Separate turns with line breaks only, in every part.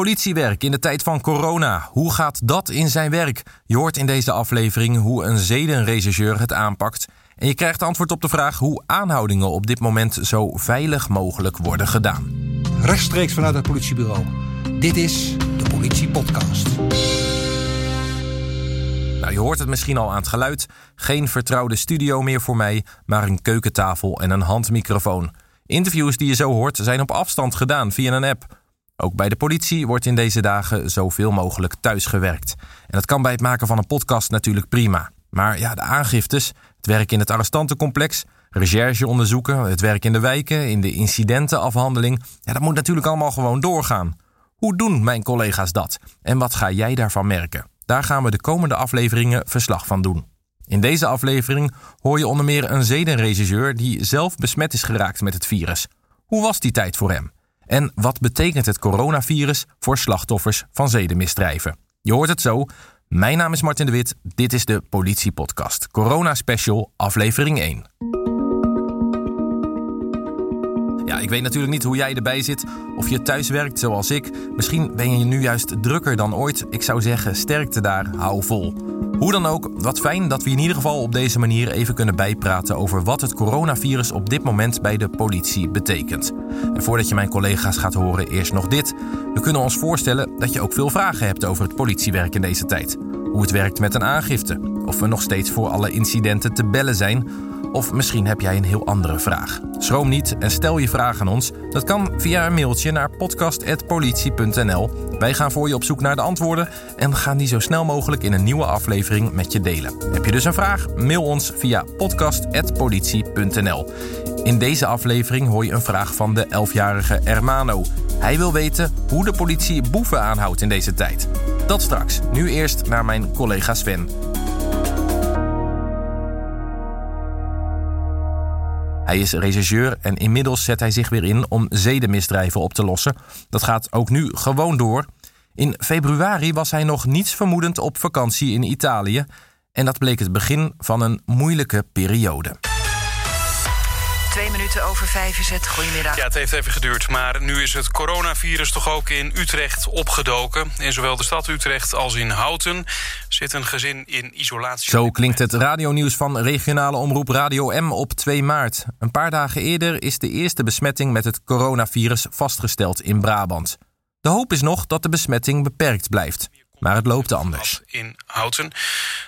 Politiewerk in de tijd van corona. Hoe gaat dat in zijn werk? Je hoort in deze aflevering hoe een zedenregisseur het aanpakt. En je krijgt antwoord op de vraag hoe aanhoudingen op dit moment zo veilig mogelijk worden gedaan.
Rechtstreeks vanuit het politiebureau. Dit is de Politie Podcast.
Nou, je hoort het misschien al aan het geluid. Geen vertrouwde studio meer voor mij, maar een keukentafel en een handmicrofoon. Interviews die je zo hoort zijn op afstand gedaan via een app. Ook bij de politie wordt in deze dagen zoveel mogelijk thuisgewerkt. En dat kan bij het maken van een podcast natuurlijk prima. Maar ja, de aangiftes, het werk in het arrestantencomplex, rechercheonderzoeken, het werk in de wijken, in de incidentenafhandeling, ja, dat moet natuurlijk allemaal gewoon doorgaan. Hoe doen mijn collega's dat? En wat ga jij daarvan merken? Daar gaan we de komende afleveringen verslag van doen. In deze aflevering hoor je onder meer een zedenregisseur die zelf besmet is geraakt met het virus. Hoe was die tijd voor hem? En wat betekent het coronavirus voor slachtoffers van zedenmisdrijven? Je hoort het zo. Mijn naam is Martin de Wit. Dit is de Politiepodcast. Corona Special, aflevering 1. Ik weet natuurlijk niet hoe jij erbij zit of je thuis werkt zoals ik. Misschien ben je nu juist drukker dan ooit. Ik zou zeggen, sterkte daar, hou vol. Hoe dan ook, wat fijn dat we in ieder geval op deze manier even kunnen bijpraten over wat het coronavirus op dit moment bij de politie betekent. En voordat je mijn collega's gaat horen, eerst nog dit. We kunnen ons voorstellen dat je ook veel vragen hebt over het politiewerk in deze tijd. Hoe het werkt met een aangifte, of we nog steeds voor alle incidenten te bellen zijn of misschien heb jij een heel andere vraag. Schroom niet en stel je vraag aan ons. Dat kan via een mailtje naar podcast.politie.nl. Wij gaan voor je op zoek naar de antwoorden en gaan die zo snel mogelijk in een nieuwe aflevering met je delen. Heb je dus een vraag? Mail ons via podcast.politie.nl. In deze aflevering hoor je een vraag van de 11-jarige Ermano. Hij wil weten hoe de politie boeven aanhoudt in deze tijd. Dat straks. Nu eerst naar mijn collega Sven. Hij is regisseur en inmiddels zet hij zich weer in om zedenmisdrijven op te lossen. Dat gaat ook nu gewoon door. In februari was hij nog niets vermoedend op vakantie in Italië. En dat bleek het begin van een moeilijke periode.
Twee minuten over vijf is het. Goedemiddag.
Ja, het heeft even geduurd. Maar nu is het coronavirus toch ook in Utrecht opgedoken. In zowel de stad Utrecht als in Houten zit een gezin in isolatie.
Zo klinkt het radionieuws van regionale omroep Radio M op 2 maart. Een paar dagen eerder is de eerste besmetting met het coronavirus vastgesteld in Brabant. De hoop is nog dat de besmetting beperkt blijft. Maar het loopt anders.
In Houten.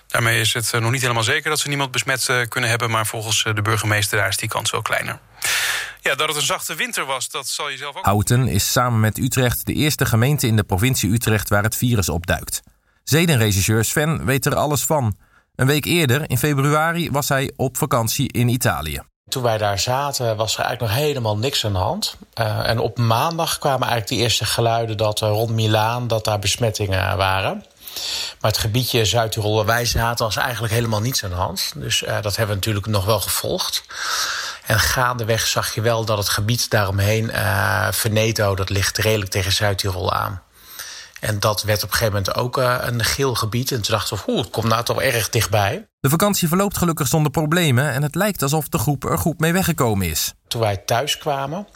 Daarmee is het eh, nog niet helemaal zeker dat ze niemand besmet eh, kunnen hebben. Maar volgens eh, de burgemeester daar is die kans wel kleiner. Ja, dat het een zachte winter was, dat zal je zelf ook...
Houten is samen met Utrecht de eerste gemeente in de provincie Utrecht waar het virus opduikt. Zedenregisseur Sven weet er alles van. Een week eerder, in februari, was hij op vakantie in Italië.
Toen wij daar zaten was er eigenlijk nog helemaal niks aan de hand. Uh, en op maandag kwamen eigenlijk de eerste geluiden dat uh, rond Milaan dat daar besmettingen waren. Maar het gebiedje Zuid-Tirol waar wij zaten was eigenlijk helemaal niets aan de hand. Dus uh, dat hebben we natuurlijk nog wel gevolgd. En gaandeweg zag je wel dat het gebied daaromheen, Veneto, dat ligt redelijk tegen Zuid-Tirol aan. En dat werd op een gegeven moment ook uh, een geel gebied. En toen dachten we, oeh, het komt nou toch erg dichtbij.
De vakantie verloopt gelukkig zonder problemen... en het lijkt alsof de groep er goed mee weggekomen is.
Toen wij thuis kwamen,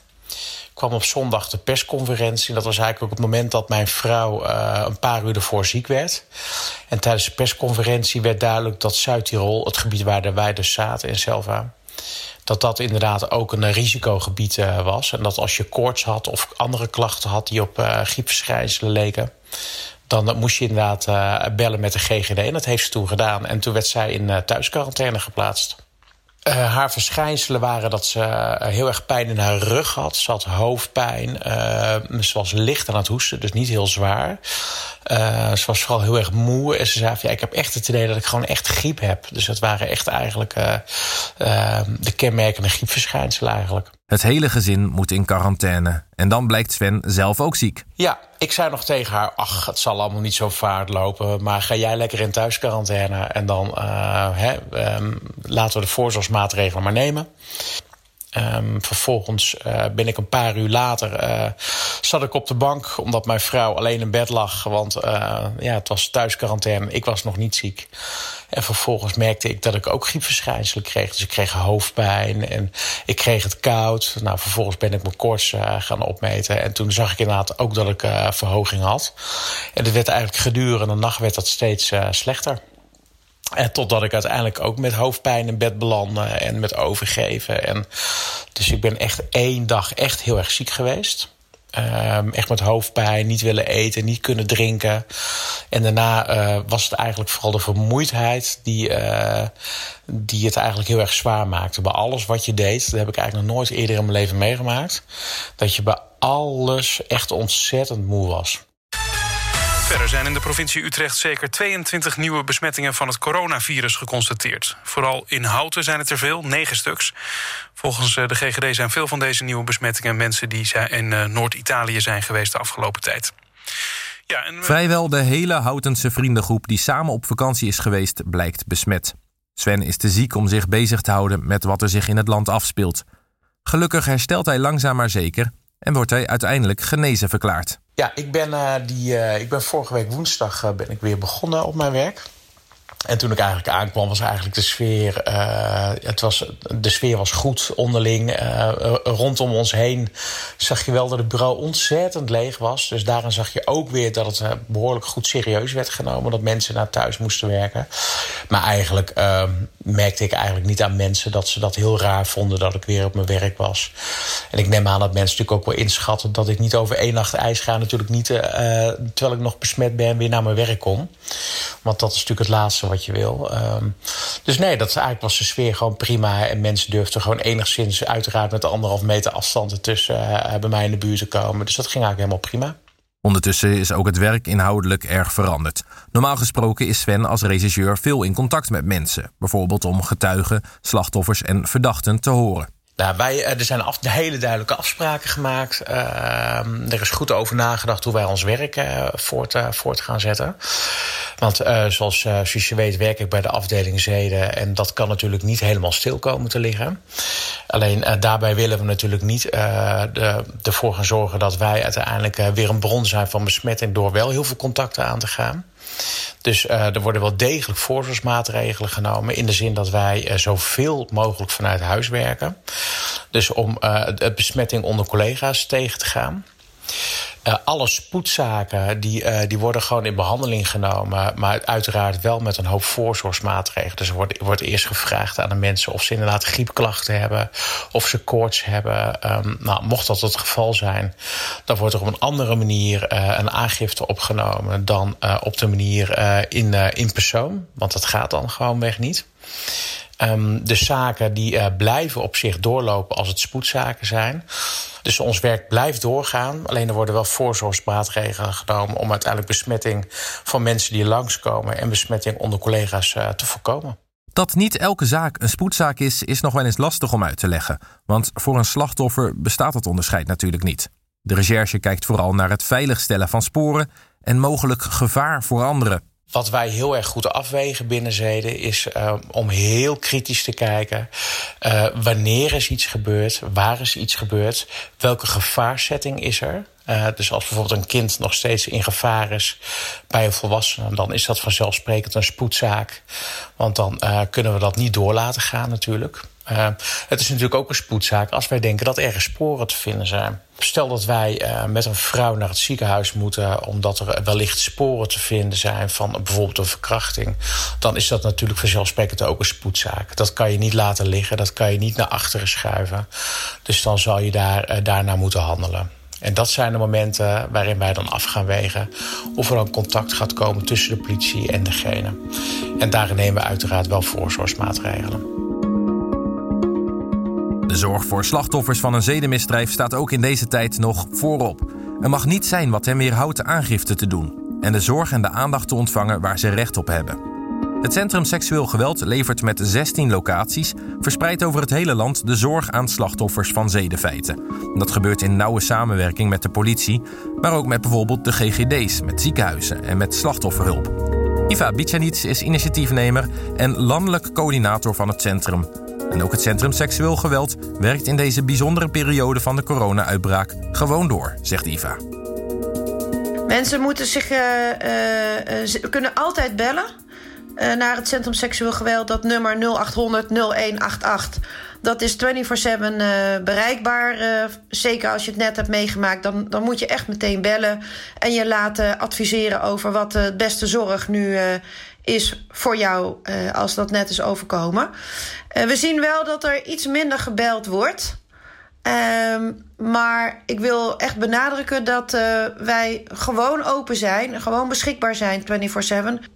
kwam op zondag de persconferentie. Dat was eigenlijk ook het moment dat mijn vrouw uh, een paar uur ervoor ziek werd. En tijdens de persconferentie werd duidelijk dat Zuid-Tirol... het gebied waar wij dus zaten in Selva dat dat inderdaad ook een risicogebied uh, was. En dat als je koorts had of andere klachten had die op uh, griepverschijnselen leken... dan moest je inderdaad bellen met de GGD. En dat heeft ze toen gedaan. En toen werd zij in thuisquarantaine geplaatst. Haar verschijnselen waren dat ze heel erg pijn in haar rug had. Ze had hoofdpijn. Ze was licht aan het hoesten, dus niet heel zwaar. Ze was vooral heel erg moe. En ze zei van, ja, ik heb echt het idee dat ik gewoon echt griep heb. Dus dat waren echt eigenlijk de kenmerkende griepverschijnselen eigenlijk.
Het hele gezin moet in quarantaine. En dan blijkt Sven zelf ook ziek.
Ja, ik zei nog tegen haar... ach, het zal allemaal niet zo vaart lopen... maar ga jij lekker in thuisquarantaine... en dan uh, hè, um, laten we de voorzorgsmaatregelen maar nemen. Um, vervolgens uh, ben ik een paar uur later... Uh, zat ik op de bank omdat mijn vrouw alleen in bed lag. Want uh, ja, het was thuisquarantaine, ik was nog niet ziek. En vervolgens merkte ik dat ik ook griepverschijnselen kreeg. Dus ik kreeg hoofdpijn en ik kreeg het koud. Nou, vervolgens ben ik mijn koorts gaan opmeten. En toen zag ik inderdaad ook dat ik verhoging had. En het werd eigenlijk gedurende de nacht werd dat steeds slechter. En totdat ik uiteindelijk ook met hoofdpijn in bed belandde en met overgeven. En dus ik ben echt één dag echt heel erg ziek geweest. Um, echt met hoofdpijn, niet willen eten, niet kunnen drinken. En daarna uh, was het eigenlijk vooral de vermoeidheid die, uh, die het eigenlijk heel erg zwaar maakte. Bij alles wat je deed, dat heb ik eigenlijk nog nooit eerder in mijn leven meegemaakt. Dat je bij alles echt ontzettend moe was.
Verder zijn in de provincie Utrecht zeker 22 nieuwe besmettingen van het coronavirus geconstateerd. Vooral in Houten zijn het er veel, negen stuks. Volgens eh, de GGD zijn veel van deze nieuwe besmettingen mensen die in eh, Noord-Italië zijn geweest de afgelopen tijd.
Ja, en... Vrijwel de hele Houtense vriendengroep die samen op vakantie is geweest, blijkt besmet. Sven is te ziek om zich bezig te houden met wat er zich in het land afspeelt. Gelukkig herstelt hij langzaam maar zeker en wordt hij uiteindelijk genezen verklaard.
Ja, ik ben, uh, die, uh, ik ben vorige week woensdag uh, ben ik weer begonnen op mijn werk. En toen ik eigenlijk aankwam, was eigenlijk de sfeer. Uh, het was, de sfeer was goed onderling. Uh, rondom ons heen zag je wel dat het bureau ontzettend leeg was. Dus daarin zag je ook weer dat het behoorlijk goed serieus werd genomen. Dat mensen naar thuis moesten werken. Maar eigenlijk uh, merkte ik eigenlijk niet aan mensen dat ze dat heel raar vonden dat ik weer op mijn werk was. En ik neem aan dat mensen natuurlijk ook wel inschatten dat ik niet over één nacht ijs ga. Natuurlijk niet terwijl ik nog besmet ben, weer naar mijn werk kom. Want dat is natuurlijk het laatste wat je wil. Um, dus nee, dat eigenlijk was de sfeer gewoon prima. En mensen durfden gewoon enigszins uiteraard met anderhalf meter afstand ertussen uh, bij mij in de buurt te komen. Dus dat ging eigenlijk helemaal prima.
Ondertussen is ook het werk inhoudelijk erg veranderd. Normaal gesproken is Sven als regisseur veel in contact met mensen, bijvoorbeeld om getuigen, slachtoffers en verdachten te horen.
Nou, wij, eh, er zijn af, hele duidelijke afspraken gemaakt. Uh, er is goed over nagedacht hoe wij ons werk uh, voort, gaan zetten. Want zoals, zoals weet werk ik bij de afdeling Zeden. En dat kan natuurlijk niet helemaal stil komen te liggen. Alleen daarbij willen we natuurlijk niet de, ervoor gaan zorgen... dat wij uiteindelijk weer een bron zijn van besmetting... door wel heel veel contacten aan te gaan. Dus uh, er worden wel degelijk voorzorgsmaatregelen genomen. In de zin dat wij uh, zoveel mogelijk vanuit huis werken. Dus om uh, de besmetting onder collega's tegen te gaan. Uh, alle spoedzaken die, uh, die worden gewoon in behandeling genomen. Maar uiteraard wel met een hoop voorzorgsmaatregelen. Dus er wordt, wordt eerst gevraagd aan de mensen of ze inderdaad griepklachten hebben. Of ze koorts hebben. Um, nou, mocht dat het geval zijn, dan wordt er op een andere manier uh, een aangifte opgenomen dan op de manier in, in persoon. Want dat gaat dan gewoonweg niet. Um, de zaken die blijven op zich doorlopen als het spoedzaken zijn. Dus ons werk blijft doorgaan. Alleen er worden wel voorzorgsmaatregelen genomen om uiteindelijk besmetting van mensen die langskomen en besmetting onder collega's uh, te voorkomen.
Dat niet elke zaak een spoedzaak is, is nog wel eens lastig om uit te leggen. Want voor een slachtoffer bestaat dat onderscheid natuurlijk niet. De recherche kijkt vooral naar het veiligstellen van sporen en mogelijk gevaar voor anderen.
Wat wij heel erg goed afwegen binnen Zeden is uh, om heel kritisch te kijken. Uh, wanneer is iets gebeurd? Waar is iets gebeurd? Welke gevaarsetting is er? Uh, dus als bijvoorbeeld een kind nog steeds in gevaar is bij een volwassene, dan is dat vanzelfsprekend een spoedzaak. Want dan kunnen we dat niet door laten gaan, natuurlijk. Uh, het is natuurlijk ook een spoedzaak als wij denken dat er sporen te vinden zijn. Stel dat wij uh, met een vrouw naar het ziekenhuis moeten omdat er wellicht sporen te vinden zijn van bijvoorbeeld een verkrachting, dan is dat natuurlijk vanzelfsprekend ook een spoedzaak. Dat kan je niet laten liggen, dat kan je niet naar achteren schuiven. Dus dan zal je daar, uh, daarna moeten handelen. En dat zijn de momenten waarin wij dan af gaan wegen of er dan contact gaat komen tussen de politie en degene. En daarin nemen we uiteraard wel voorzorgsmaatregelen.
De zorg voor slachtoffers van een zedenmisdrijf staat ook in deze tijd nog voorop. Er mag niet zijn wat hen weerhoudt aangifte te doen en de zorg en de aandacht te ontvangen waar ze recht op hebben. Het Centrum Seksueel Geweld levert met 16 locaties, verspreid over het hele land, de zorg aan slachtoffers van zedenfeiten. Dat gebeurt in nauwe samenwerking met de politie, maar ook met bijvoorbeeld de GGD's, met ziekenhuizen en met slachtofferhulp. Iva Bicanic is initiatiefnemer en landelijk coördinator van het centrum. En ook het Centrum Seksueel Geweld werkt in deze bijzondere periode van de corona-uitbraak gewoon door, zegt Iva.
Mensen moeten zich uh, uh, kunnen altijd bellen. naar het Centrum Seksueel Geweld. Dat nummer 0800 0188. Dat is 24-7 uh, bereikbaar. Uh, zeker als je het net hebt meegemaakt. Dan, dan moet je echt meteen bellen. En je laten adviseren over wat de beste zorg nu is voor jou als dat net is overkomen. we zien wel dat er iets minder gebeld wordt. Um, maar ik wil echt benadrukken dat uh, wij gewoon open zijn, gewoon beschikbaar zijn 24/7.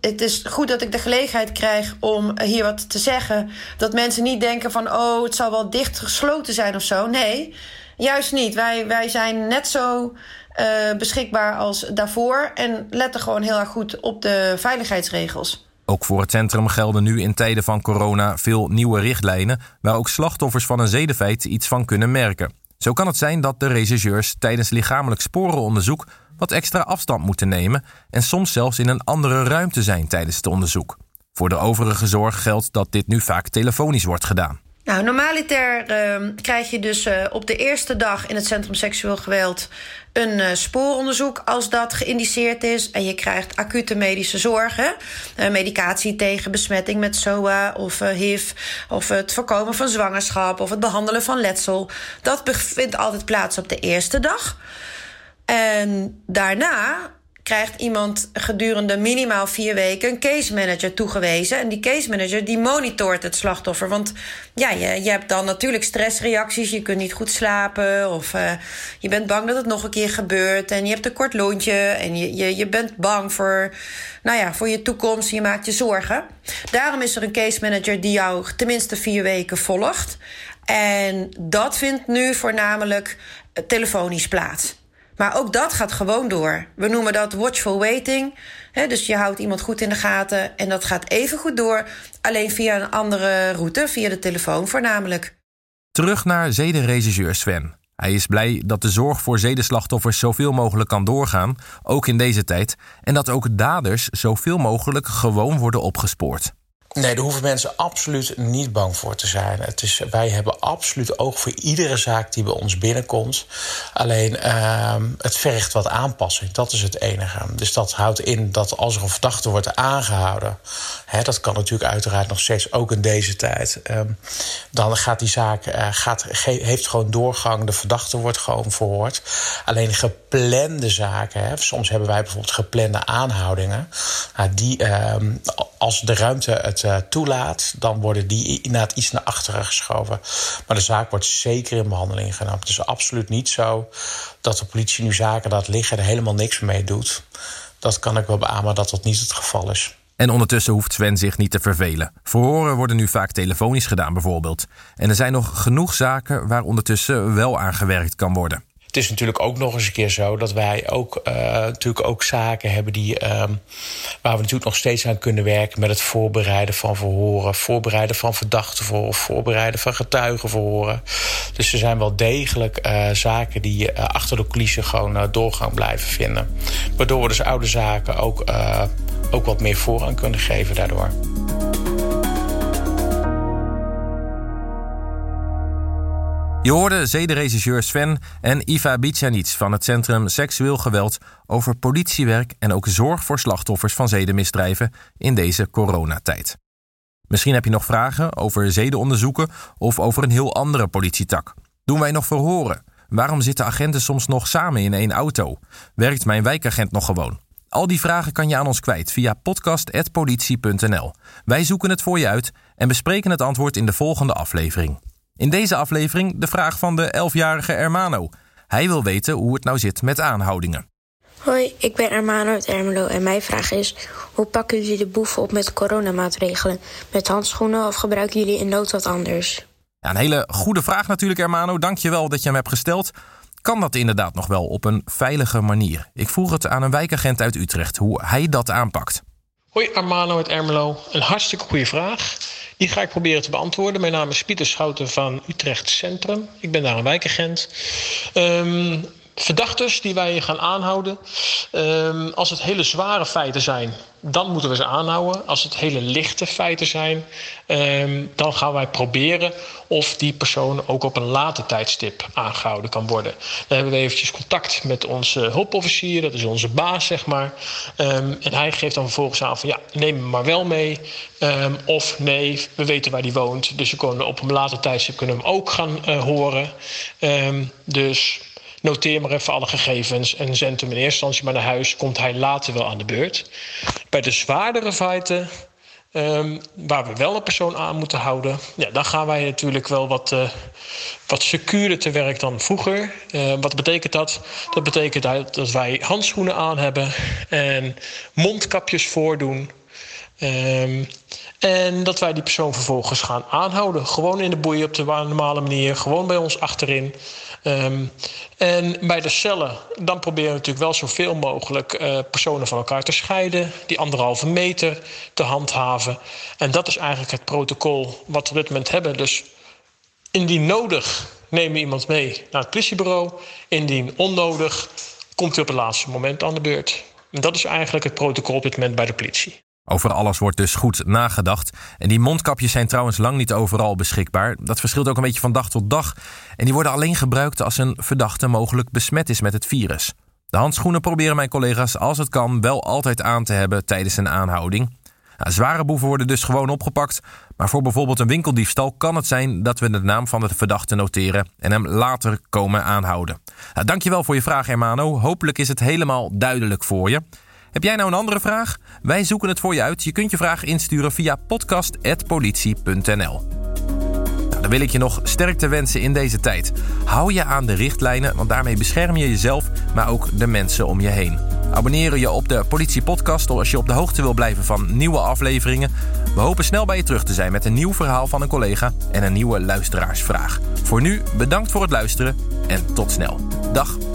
Het is goed dat ik de gelegenheid krijg om hier wat te zeggen. Dat mensen niet denken van oh, het zal wel dicht gesloten zijn of zo. Nee, juist niet. Wij, wij zijn net zo uh, beschikbaar als daarvoor en letten gewoon heel erg goed op de veiligheidsregels.
Ook voor het centrum gelden nu in tijden van corona veel nieuwe richtlijnen waar ook slachtoffers van een zedenfeit iets van kunnen merken. Zo kan het zijn dat de rechercheurs tijdens lichamelijk sporenonderzoek wat extra afstand moeten nemen en soms zelfs in een andere ruimte zijn tijdens het onderzoek. Voor de overige zorg geldt dat dit nu vaak telefonisch wordt gedaan.
Nou, normaliter uh, krijg je dus uh, op de eerste dag in het Centrum Seksueel Geweld een uh, spooronderzoek als dat geïndiceerd is. En je krijgt acute medische zorgen. Uh, medicatie tegen besmetting met SOA of HIV. Of het voorkomen van zwangerschap of het behandelen van letsel. Dat vindt altijd plaats op de eerste dag. En daarna krijgt iemand gedurende minimaal vier weken een case manager toegewezen. En die case manager die monitort het slachtoffer. Want ja, je, je hebt dan natuurlijk stressreacties. Je kunt niet goed slapen. Of uh, je bent bang dat het nog een keer gebeurt. En je hebt een kort loontje. En je, je, je bent bang voor, nou ja, voor je toekomst. Je maakt je zorgen. Daarom is er een case manager die jou tenminste vier weken volgt. En dat vindt nu voornamelijk telefonisch plaats. Maar ook dat gaat gewoon door. We noemen dat watchful waiting. dus je houdt iemand goed in de gaten en dat gaat even goed door. Alleen via een andere route, via de telefoon voornamelijk.
Terug naar zedenregisseur Sven. Hij is blij dat de zorg voor zedenslachtoffers zoveel mogelijk kan doorgaan, ook in deze tijd. En dat ook daders zoveel mogelijk gewoon worden opgespoord.
Nee, daar hoeven mensen absoluut niet bang voor te zijn. Het is, wij hebben absoluut oog voor iedere zaak die bij ons binnenkomt. Alleen uh, het vergt wat aanpassing. Dat is het enige. Dus dat houdt in dat als er een verdachte wordt aangehouden. Hè, dat kan natuurlijk uiteraard nog steeds ook in deze tijd. Um, dan gaat die zaak uh, gaat, heeft gewoon doorgang. De verdachte wordt gewoon verhoord. Alleen geplande zaken. Hè, soms hebben wij bijvoorbeeld geplande aanhoudingen. Uh, die, uh, als de ruimte het uh, toelaat, dan worden die inderdaad iets naar achteren geschoven. Maar de zaak wordt zeker in behandeling genomen. Het is absoluut niet zo dat de politie nu zaken laat liggen en er helemaal niks mee doet. Dat kan ik wel beamen dat dat niet het geval is.
En ondertussen hoeft Sven zich niet te vervelen. Verhoren worden nu vaak telefonisch gedaan, bijvoorbeeld. En er zijn nog genoeg zaken waar ondertussen wel aan gewerkt kan worden.
Het is natuurlijk ook nog eens een keer zo dat wij ook, uh, natuurlijk ook zaken hebben die, um, waar we natuurlijk nog steeds aan kunnen werken met het voorbereiden van verhoren, voorbereiden van verdachten voor, voorbereiden van getuigen verhoren. Dus er zijn wel degelijk uh, zaken die uh, achter de coulissen gewoon doorgang blijven vinden. Waardoor we dus oude zaken ook, ook wat meer voorrang kunnen geven daardoor.
Je hoorde zedenregisseur Sven en Iva Bicanic van het Centrum Seksueel Geweld over politiewerk en ook zorg voor slachtoffers van zedenmisdrijven in deze coronatijd. Misschien heb je nog vragen over zedenonderzoeken of over een heel andere politietak. Doen wij nog verhoren? Waarom zitten agenten soms nog samen in één auto? Werkt mijn wijkagent nog gewoon? Al die vragen kan je aan ons kwijt via podcast.politie.nl. Wij zoeken het voor je uit en bespreken het antwoord in de volgende aflevering. In deze aflevering de vraag van de 11-jarige Ermano. Hij wil weten hoe het nou zit met aanhoudingen.
Hoi, ik ben Ermano uit Ermelo en mijn vraag is... hoe pakken jullie de boeven op met coronamaatregelen? Met handschoenen of gebruiken jullie in nood wat anders?
Ja, een hele goede vraag natuurlijk, Ermano. Dank je wel dat je hem hebt gesteld. Kan dat inderdaad nog wel op een veilige manier? Ik vroeg het aan een wijkagent uit Utrecht hoe hij dat aanpakt.
Hoi, Armano uit Ermelo. Een hartstikke goede vraag. Die ga ik proberen te beantwoorden. Mijn naam is Pieter Schouten van Utrecht Centrum. Ik ben daar een wijkagent. Um, Verdachtes die wij gaan aanhouden, ehm, als het hele zware feiten zijn, dan moeten we ze aanhouden. Als het hele lichte feiten zijn, ehm, dan gaan wij proberen of die persoon ook op een later tijdstip aangehouden kan worden. Dan hebben we eventjes contact met onze hulpofficier, dat is onze baas, zeg maar. Ehm, en hij geeft dan vervolgens aan van ja, neem hem maar wel mee. of nee, we weten waar die woont. Dus we kunnen op een later tijdstip kunnen hem ook gaan uh, horen. dus noteer maar even alle gegevens en zend hem in eerste instantie maar naar huis. Komt hij later wel aan de beurt. Bij de zwaardere feiten, um, waar we wel een persoon aan moeten houden, ja, dan gaan wij natuurlijk wel wat, uh, wat secuurder te werk dan vroeger. Uh, wat betekent dat? Dat betekent dat wij handschoenen aan hebben en mondkapjes voordoen. Um, en dat wij die persoon vervolgens gaan aanhouden. Gewoon in de boeien op de normale manier. Gewoon bij ons achterin. Um, en bij de cellen, dan proberen we natuurlijk wel zoveel mogelijk uh, personen van elkaar te scheiden. Die anderhalve meter te handhaven. En dat is eigenlijk het protocol wat we op dit moment hebben. Dus indien nodig nemen we iemand mee naar het politiebureau. Indien onnodig komt hij op het laatste moment aan de beurt. En dat is eigenlijk het protocol op dit moment bij de politie.
Over alles wordt dus goed nagedacht. En die mondkapjes zijn trouwens lang niet overal beschikbaar. Dat verschilt ook een beetje van dag tot dag. En die worden alleen gebruikt als een verdachte mogelijk besmet is met het virus. De handschoenen proberen mijn collega's als het kan wel altijd aan te hebben tijdens een aanhouding. Nou, zware boeven worden dus gewoon opgepakt. Maar voor bijvoorbeeld een winkeldiefstal kan het zijn dat we de naam van de verdachte noteren en hem later komen aanhouden. Nou, dankjewel voor je vraag, Hermano. Hopelijk is het helemaal duidelijk voor je. Heb jij nou een andere vraag? Wij zoeken het voor je uit. Je kunt je vraag insturen via podcast.politie.nl. Nou, dan wil ik je nog sterkte wensen in deze tijd. Hou je aan de richtlijnen, want daarmee bescherm je jezelf, maar ook de mensen om je heen. Abonneer je op de Politie Podcast als je op de hoogte wil blijven van nieuwe afleveringen. We hopen snel bij je terug te zijn met een nieuw verhaal van een collega en een nieuwe luisteraarsvraag. Voor nu bedankt voor het luisteren en tot snel. Dag.